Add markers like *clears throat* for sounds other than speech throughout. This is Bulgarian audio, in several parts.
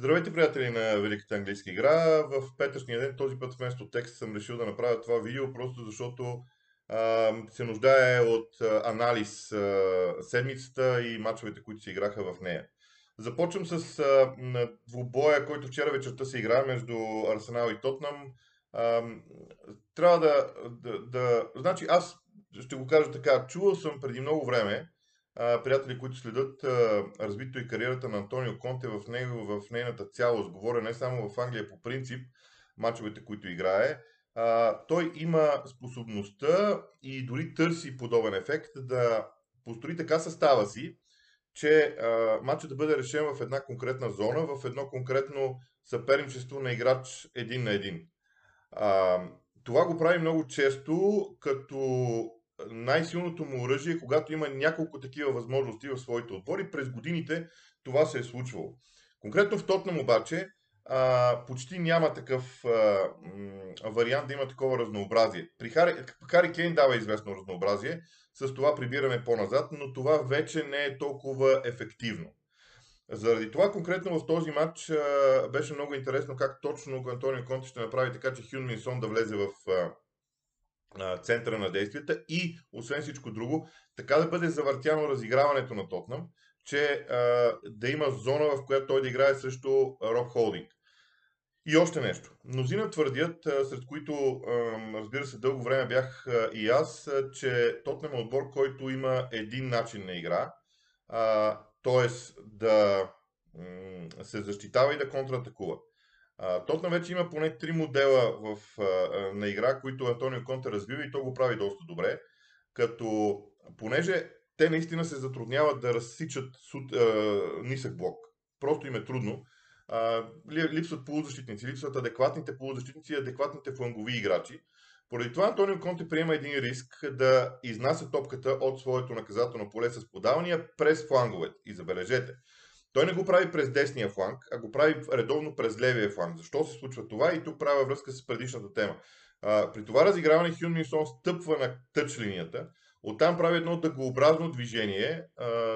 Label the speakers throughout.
Speaker 1: Здравейте, приятели на Великата английска игра. В петъчния ден, този път вместо текст съм решил да направя това видео, просто защото а, се нуждае от анализ а, седмицата и мачовете, които се играха в нея. Започвам с а, двубоя, който вчера вечерта се игра между Арсенал и Тотнам. А, трябва да, да, да... Значи аз ще го кажа така. Чувал съм преди много време, приятели, които следят развито и кариерата на Антонио Конте в, него, в нейната цялост, говоря не само в Англия по принцип, мачовете, които играе, той има способността и дори търси подобен ефект да построи така състава си, че матчът да бъде решен в една конкретна зона, в едно конкретно съперничество на играч един на един. А, това го прави много често, като най-силното му оръжие, когато има няколко такива възможности в своите отбори. През годините това се е случвало. Конкретно в Тотнам обаче а, почти няма такъв а, м, вариант да има такова разнообразие. При Хари, Хари Кейн дава известно разнообразие с това прибиране по-назад, но това вече не е толкова ефективно. Заради това конкретно в този матч а, беше много интересно как точно Антонио Конте ще направи така, че Хюн Минсон да влезе в а, центъра на действията и, освен всичко друго, така да бъде завъртяно разиграването на Тотнам, че да има зона, в която той да играе срещу Роб Холдинг. И още нещо. Мнозина твърдят, сред които, разбира се, дълго време бях и аз, че Тотнем е отбор, който има един начин на игра, т.е. да се защитава и да контратакува. Тотна вече има поне три модела в, на игра, които Антонио Конте развива и то го прави доста добре. Като, понеже те наистина се затрудняват да разсичат суд, а, нисък блок. Просто им е трудно. А, липсват полузащитници, липсват адекватните полузащитници и адекватните флангови играчи. Поради това Антонио Конте приема един риск да изнася топката от своето наказателно поле с подалния през фланговете. И забележете, той не го прави през десния фланг, а го прави редовно през левия фланг. Защо се случва това? И тук правя връзка с предишната тема. А, при това разиграване Хюн Минсон стъпва на тъч линията, оттам прави едно дъгообразно движение.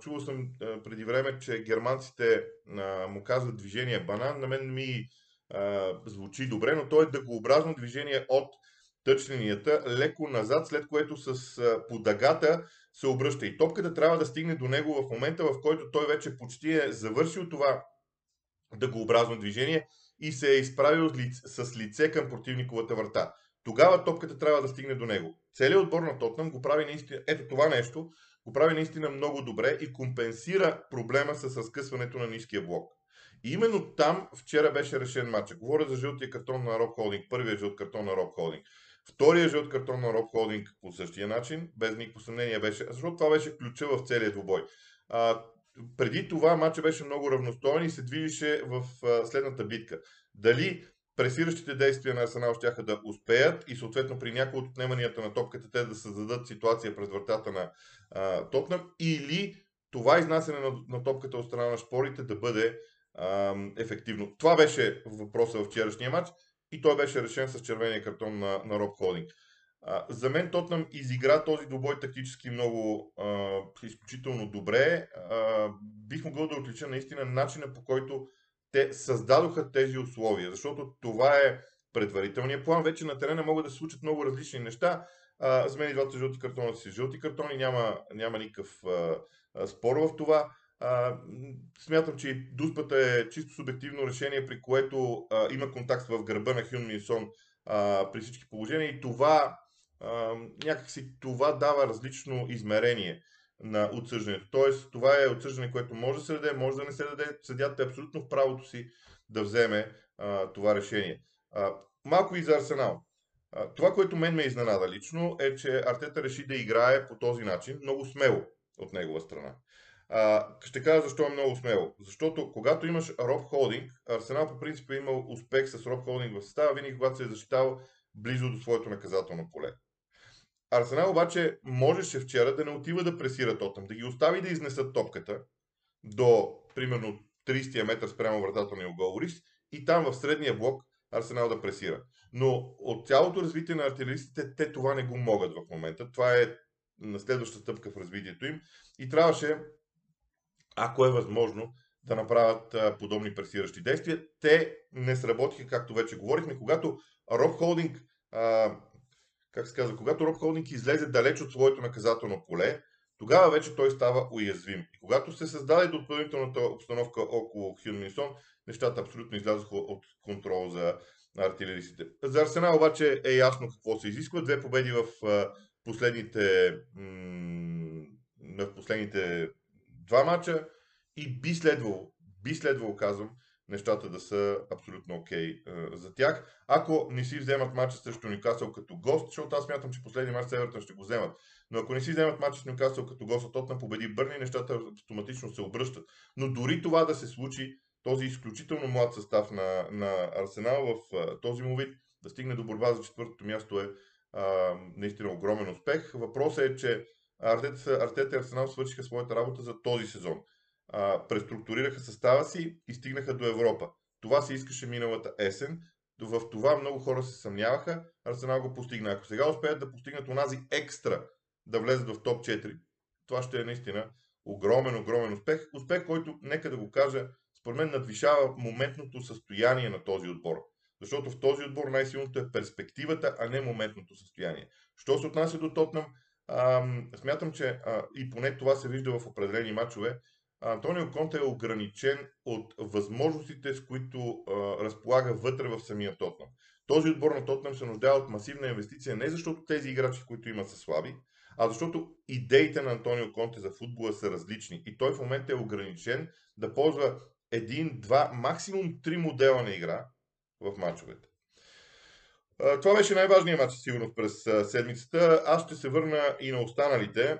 Speaker 1: Чувал съм а, преди време, че германците а, му казват движение банан. На мен ми а, звучи добре, но то е дъгообразно движение от тъч линията, леко назад, след което с подагата се обръща. И топката трябва да стигне до него в момента, в който той вече почти е завършил това дъгообразно движение и се е изправил с лице към противниковата врата. Тогава топката трябва да стигне до него. Целият отбор на Тотнам го прави наистина, ето това нещо, го прави наистина много добре и компенсира проблема с разкъсването на ниския блок. И именно там вчера беше решен матча. Говоря за жълтия картон на Роб Холдинг, първият жълт картон на Роб Холдинг. Втория жълт картон на Роб Холдинг по същия начин, без никакво съмнение беше, защото това беше ключа в целия двубой. А, преди това матча беше много равностоен и се движеше в а, следната битка. Дали пресиращите действия на Арсенал ще да успеят и съответно при някои от отнеманията на топката те да създадат ситуация през вратата на а, Тотнам или това изнасяне на, на топката от страна на шпорите да бъде а, ефективно. Това беше въпроса в вчерашния матч и той беше решен с червения картон на, на Роб Холдинг. А, за мен Тотнам изигра този двубой тактически много а, изключително добре. А, бих могъл да отлича наистина начина по който те създадоха тези условия, защото това е предварителният план. Вече на терена могат да се случат много различни неща. А, за мен и двата жълти картона си жълти картони, няма, няма никакъв а, а, спор в това. А, смятам, че дуспата е чисто субективно решение, при което а, има контакт в гърба на Хюн Минсон а, при всички положения и това а, някакси това дава различно измерение на отсъждането. Тоест, това е отсъждане, което може да се даде, може да не се даде. Съдята е абсолютно в правото си да вземе а, това решение. А, малко и за Арсенал. А, това, което мен ме изненада лично, е, че Артета реши да играе по този начин, много смело от негова страна. А, ще кажа защо е много смело. Защото когато имаш Роб Холдинг, Арсенал по принцип е имал успех с Роб Холдинг в състава, винаги когато се е защитавал близо до своето наказателно поле. Арсенал обаче можеше вчера да не отива да пресира Тотъм, да ги остави да изнесат топката до примерно 30 метър спрямо вратата на Уголорис и там в средния блок Арсенал да пресира. Но от цялото развитие на артилеристите те това не го могат в момента. Това е на следваща стъпка в развитието им и трябваше ако е възможно, да направят подобни пресиращи действия. Те не сработиха, както вече говорихме, когато Роб Холдинг, а, как се казва, когато Роб Холдинг излезе далеч от своето наказателно поле, тогава вече той става уязвим. И когато се създаде допълнителната обстановка около Хил Минсон, нещата абсолютно излязоха от контрол за артилеристите. За Арсенал обаче е ясно какво се изисква. Две победи в последните, в последните два мача и би следвало, би следвало, казвам, нещата да са абсолютно окей okay, за тях. Ако не си вземат мача срещу Нюкасъл като гост, защото аз смятам, че последния мач с ще го вземат, но ако не си вземат мача с Нюкасъл като гост, тот на победи Бърни, нещата автоматично се обръщат. Но дори това да се случи, този изключително млад състав на, на Арсенал в а, този му вид да стигне до борба за четвъртото място е а, наистина огромен успех. Въпросът е, че Артета, Артета и Арсенал свършиха своята работа за този сезон. А, преструктурираха състава си и стигнаха до Европа. Това се искаше миналата есен. В това много хора се съмняваха. Арсенал го постигна. Ако сега успеят да постигнат онази екстра да влезат в топ 4, това ще е наистина огромен, огромен успех. Успех, който, нека да го кажа, според мен надвишава моментното състояние на този отбор. Защото в този отбор най-силното е перспективата, а не моментното състояние. Що се отнася до Тотнам, смятам, че а, и поне това се вижда в определени матчове, Антонио Конте е ограничен от възможностите, с които а, разполага вътре в самия Тотнам. Този отбор на Тотнам се нуждае от масивна инвестиция не защото тези играчи, които имат са слаби, а защото идеите на Антонио Конте за футбола са различни и той в момента е ограничен да ползва един, два, максимум три модела на игра в мачовете. Това беше най-важният матч, сигурно, през седмицата. Аз ще се върна и на останалите.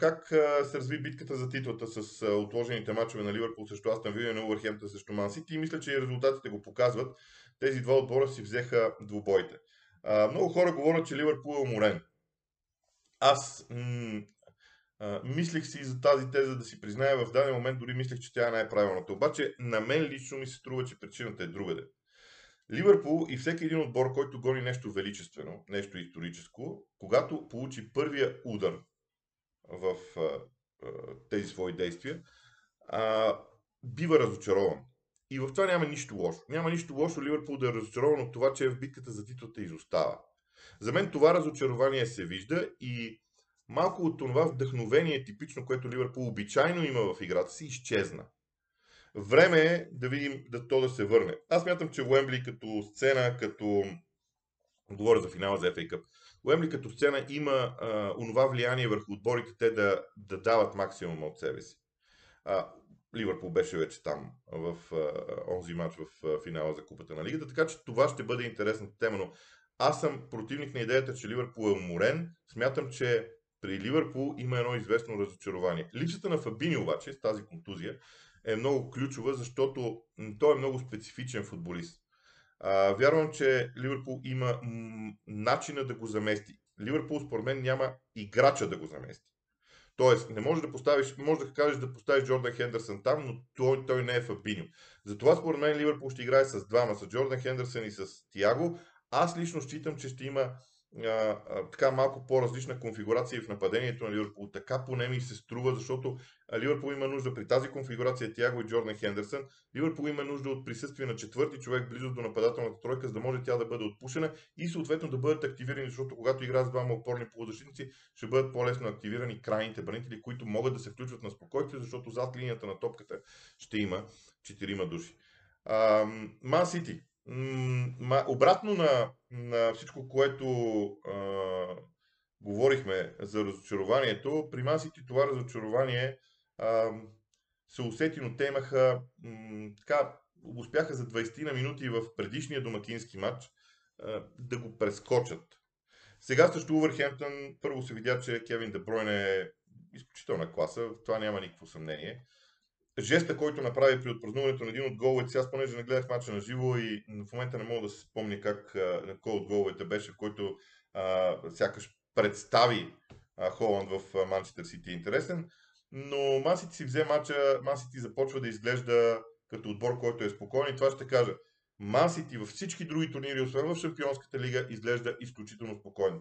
Speaker 1: Как се разви битката за титлата с отложените мачове на Ливърпул срещу Астан Вилия на Увърхемта срещу Ман Сити и мисля, че и резултатите го показват. Тези два отбора си взеха двубоите. Много хора говорят, че Ливърпул е уморен. Аз м- мислех си за тази теза да си призная, в даден момент дори мислех, че тя е най-правилната. Обаче на мен лично ми се струва, че причината е другаде. Ливърпул и всеки един отбор, който гони нещо величествено, нещо историческо, когато получи първия удар в а, а, тези свои действия, а, бива разочарован. И в това няма нищо лошо. Няма нищо лошо Ливърпул да е разочарован от това, че в битката за титлата изостава. За мен това разочарование се вижда и малко от това вдъхновение типично, което Ливърпул обичайно има в играта си, изчезна. Време е да видим да то да се върне. Аз мятам, че Уембли като сцена, като... Говоря за финала за FA Cup. Уембли като сцена има а, онова влияние върху отборите те да, да дават максимум от себе си. А, Ливърпул беше вече там в а, онзи матч в а, финала за Купата на Лигата, така че това ще бъде интересна тема, но аз съм противник на идеята, че Ливърпул е уморен. Смятам, че при Ливърпул има едно известно разочарование. Липсата на Фабини обаче с тази контузия е много ключова, защото той е много специфичен футболист. А, вярвам, че Ливърпул има начина да го замести. Ливърпул, според мен, няма играча да го замести. Тоест, не можеш да поставиш, може да кажеш да поставиш Джордан Хендерсън там, но той, той не е Фабиньо. Затова, според мен, Ливърпул ще играе с двама, с Джордан Хендерсън и с Тиаго. Аз лично считам, че ще има а, а, така малко по-различна конфигурация в нападението на Ливърпул. Така поне ми се струва, защото Ливърпул има нужда при тази конфигурация Тяго и Джордан Хендерсън. Ливърпул има нужда от присъствие на четвърти човек близо до нападателната тройка, за да може тя да бъде отпушена и съответно да бъдат активирани, защото когато игра с двама опорни полузащитници, ще бъдат по-лесно активирани крайните бранители, които могат да се включват на спокойствие, защото зад линията на топката ще има четирима души. Ман Сити обратно на, на всичко, което а, говорихме за разочарованието, при масите това разочарование а, се усети, но те имаха м, така, успяха за 20 на минути в предишния домакински матч а, да го прескочат. Сега също Увърхемптън първо се видя, че Кевин Дебройн е изключителна класа, в това няма никакво съмнение жеста, който направи при отпразнуването на един от головете, аз понеже не гледах мача на живо и в момента не мога да се спомня как, кой от головете беше, който а, сякаш представи а, Холанд в Манчестър Сити интересен. Но Масити си взе мача, Масити започва да изглежда като отбор, който е спокоен и това ще кажа. Масити във всички други турнири, освен в Шампионската лига, изглежда изключително спокоен.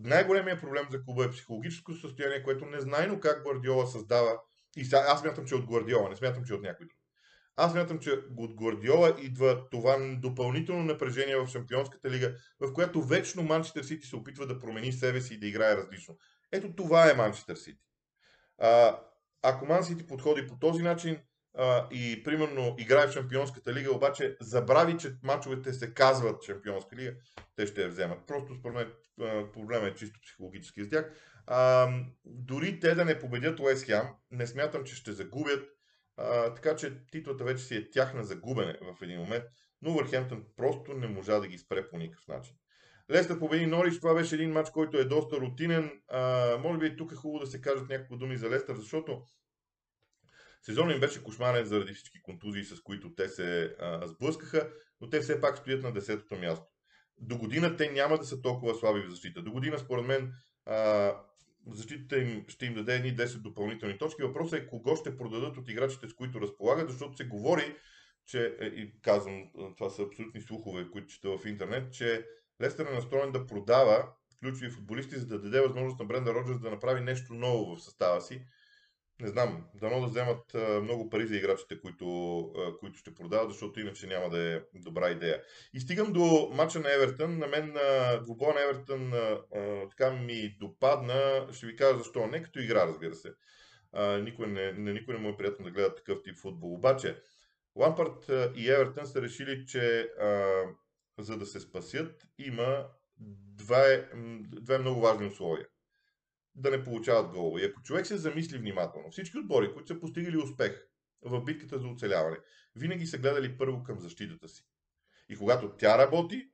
Speaker 1: най-големият проблем за клуба е психологическото състояние, което незнайно как Гвардиола създава И сега, аз смятам, че от Гвардиола, не смятам, че от някой друг. Аз смятам, че от Гвардиола идва това допълнително напрежение в Шампионската лига, в която вечно Манчестър Сити се опитва да промени себе си и да играе различно. Ето това е Манчестър Сити. А, ако Ман Сити подходи по този начин и примерно играе в Шампионската лига, обаче забрави, че мачовете се казват Шампионска лига, те ще я вземат. Просто според мен проблема е чисто психологически за тях. Дори те да не победят Уест Хем, не смятам, че ще загубят. А, така че титлата вече си е тяхна загубене в един момент, но Върхемптън просто не можа да ги спре по никакъв начин. Лестър победи Норич, това беше един матч, който е доста рутинен. А, може би тук е хубаво да се кажат няколко думи за Лестър, защото сезонът им беше кошмарен заради всички контузии, с които те се а, сблъскаха, но те все пак стоят на 10-то място. До година те няма да са толкова слаби в защита. До година, според мен, а, защитата им ще им даде едни 10 допълнителни точки. Въпросът е кого ще продадат от играчите, с които разполагат, защото се говори, че, е, и казвам, това са абсолютни слухове, които чета в интернет, че Лестър е настроен да продава ключови футболисти, за да даде възможност на Бренда Роджерс да направи нещо ново в състава си. Не знам, дано да вземат много пари за играчите, които, които ще продават, защото иначе няма да е добра идея. И стигам до мача на Евертън. На мен двубоя на Евертън така ми допадна. Ще ви кажа защо. Не като игра, разбира се. Никой не, не, никой не му е приятно да гледа такъв тип футбол. Обаче, Лампард и Евертън са решили, че за да се спасят, има две, две много важни условия. Да не получават голове. И ако човек се замисли внимателно, всички отбори, които са постигали успех в битката за оцеляване, винаги са гледали първо към защитата си. И когато тя работи,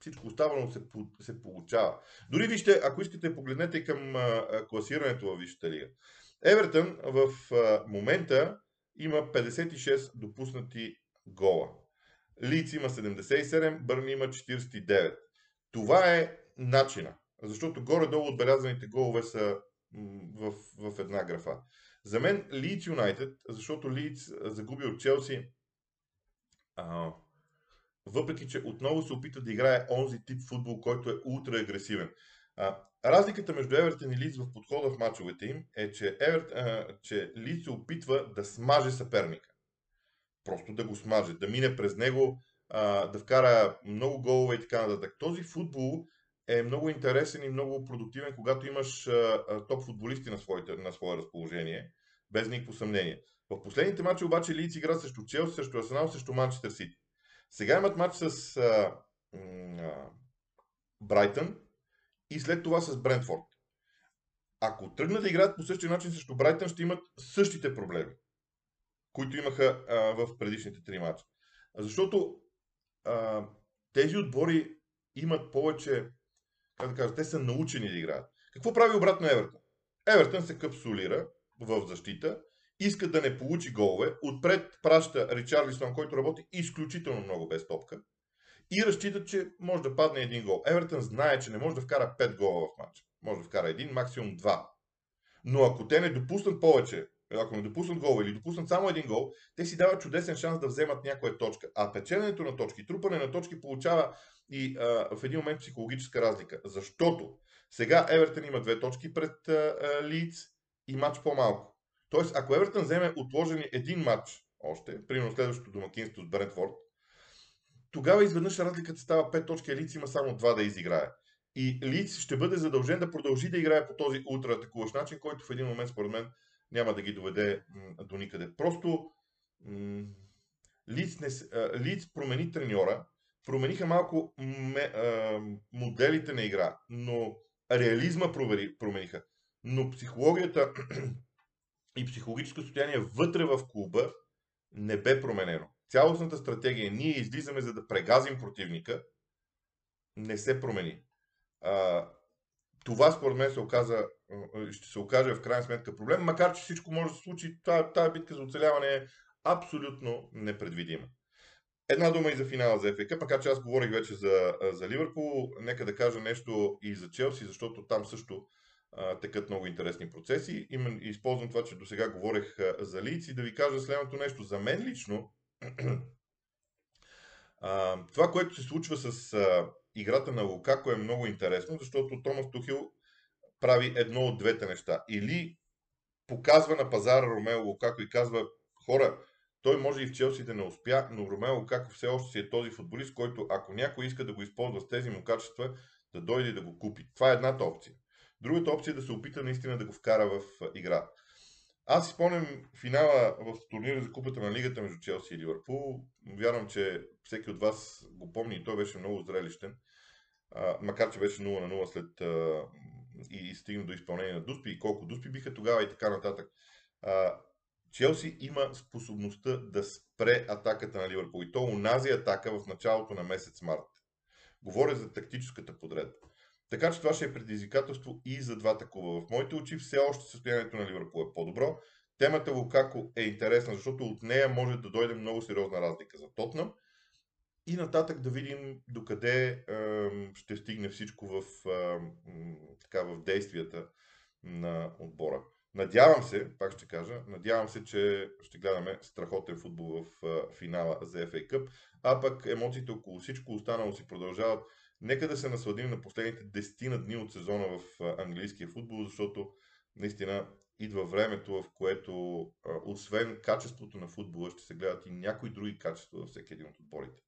Speaker 1: всичко останало се, се получава. Дори вижте, ако искате, погледнете към а, класирането в Висшата лига. Евертън в а, момента има 56 допуснати гола. Лиц има 77, Бърни има 49. Това е начина. Защото горе-долу отбелязаните голове са в, в една графа. За мен Лийц Юнайтед, защото Лийц загуби от Челси, а, въпреки че отново се опита да играе онзи тип футбол, който е ултра агресивен. А, разликата между Евертен и Лиц в подхода в мачовете им е, че, Еверт, а, че Лиц се опитва да смаже съперника. Просто да го смаже, да мине през него, а, да вкара много голове и така нататък. Този футбол е много интересен и много продуктивен, когато имаш топ футболисти на, своите, на свое разположение, без никакво съмнение. В последните матчи обаче Лиц игра срещу Челси, срещу Арсенал, срещу Манчестър Сити. Сега имат матч с а, а, Брайтън и след това с Брентфорд. Ако тръгнат да играят по същия начин срещу Брайтън, ще имат същите проблеми, които имаха а, в предишните три матча. Защото а, тези отбори имат повече, как да кажа, те са научени да играят. Какво прави обратно Евертън? Евертън се капсулира в защита, иска да не получи голове, отпред праща Ричарлисон, който работи изключително много без топка и разчита, че може да падне един гол. Евертън знае, че не може да вкара 5 гола в матча. Може да вкара един, максимум 2. Но ако те не допуснат повече ако не допуснат гол или допуснат само един гол, те си дават чудесен шанс да вземат някоя точка. А печенето на точки, трупане на точки получава и а, в един момент психологическа разлика. Защото сега Евертън има две точки пред Лиц и матч по-малко. Тоест, ако Евертън вземе отложени един матч още, примерно следващото домакинство с Брентфорд, тогава изведнъж разликата става 5 точки, а Лиц има само 2 да изиграе. И Лиц ще бъде задължен да продължи да играе по този ултра атакуващ начин, който в един момент, според мен, няма да ги доведе до никъде. Просто Лиц, не, Лиц промени треньора, промениха малко ме, а, моделите на игра, но реализма провери, промениха. Но психологията *clears throat* и психологическо състояние вътре в клуба не бе променено. Цялостната стратегия, ние излизаме за да прегазим противника, не се промени. А, това според мен се оказа, ще се окаже в крайна сметка проблем, макар че всичко може да се случи, тази битка за оцеляване е абсолютно непредвидима. Една дума и за финала за ФК, макар че аз говорих вече за, за Ливърпул, нека да кажа нещо и за Челси, защото там също текат много интересни процеси. Имам, използвам това, че до сега говорех за Лиц и да ви кажа следното нещо. За мен лично, *clears throat* това, което се случва с играта на Лукако е много интересно, защото Томас Тухил прави едно от двете неща. Или показва на пазара Ромео Лукако и казва, хора, той може и в Челси да не успя, но Ромео Лукако все още си е този футболист, който ако някой иска да го използва с тези му качества, да дойде да го купи. Това е едната опция. Другата опция е да се опита наистина да го вкара в игра. Аз си спомням финала в турнира за купата на лигата между Челси и Ливърпул. Вярвам, че всеки от вас го помни и той беше много зрелищен. макар, че беше 0 на 0 след и стигна до изпълнение на Дуспи и колко Дуспи биха тогава и така нататък. Челси има способността да спре атаката на Ливърпул и то унази атака в началото на месец март. Говоря за тактическата подредба. Така че това ще е предизвикателство и за двата клуба. В моите очи все още състоянието на Ливърпул е по-добро. Темата Лукако е интересна, защото от нея може да дойде много сериозна разлика за Тотнам. И нататък да видим докъде е, ще стигне всичко в, е, така, в действията на отбора. Надявам се, пак ще кажа, надявам се, че ще гледаме страхотен футбол в финала за FA Cup, а пък емоциите около всичко останало си продължават. Нека да се насладим на последните десетина дни от сезона в английския футбол, защото наистина идва времето, в което освен качеството на футбола ще се гледат и някои други качества във всеки един от отборите.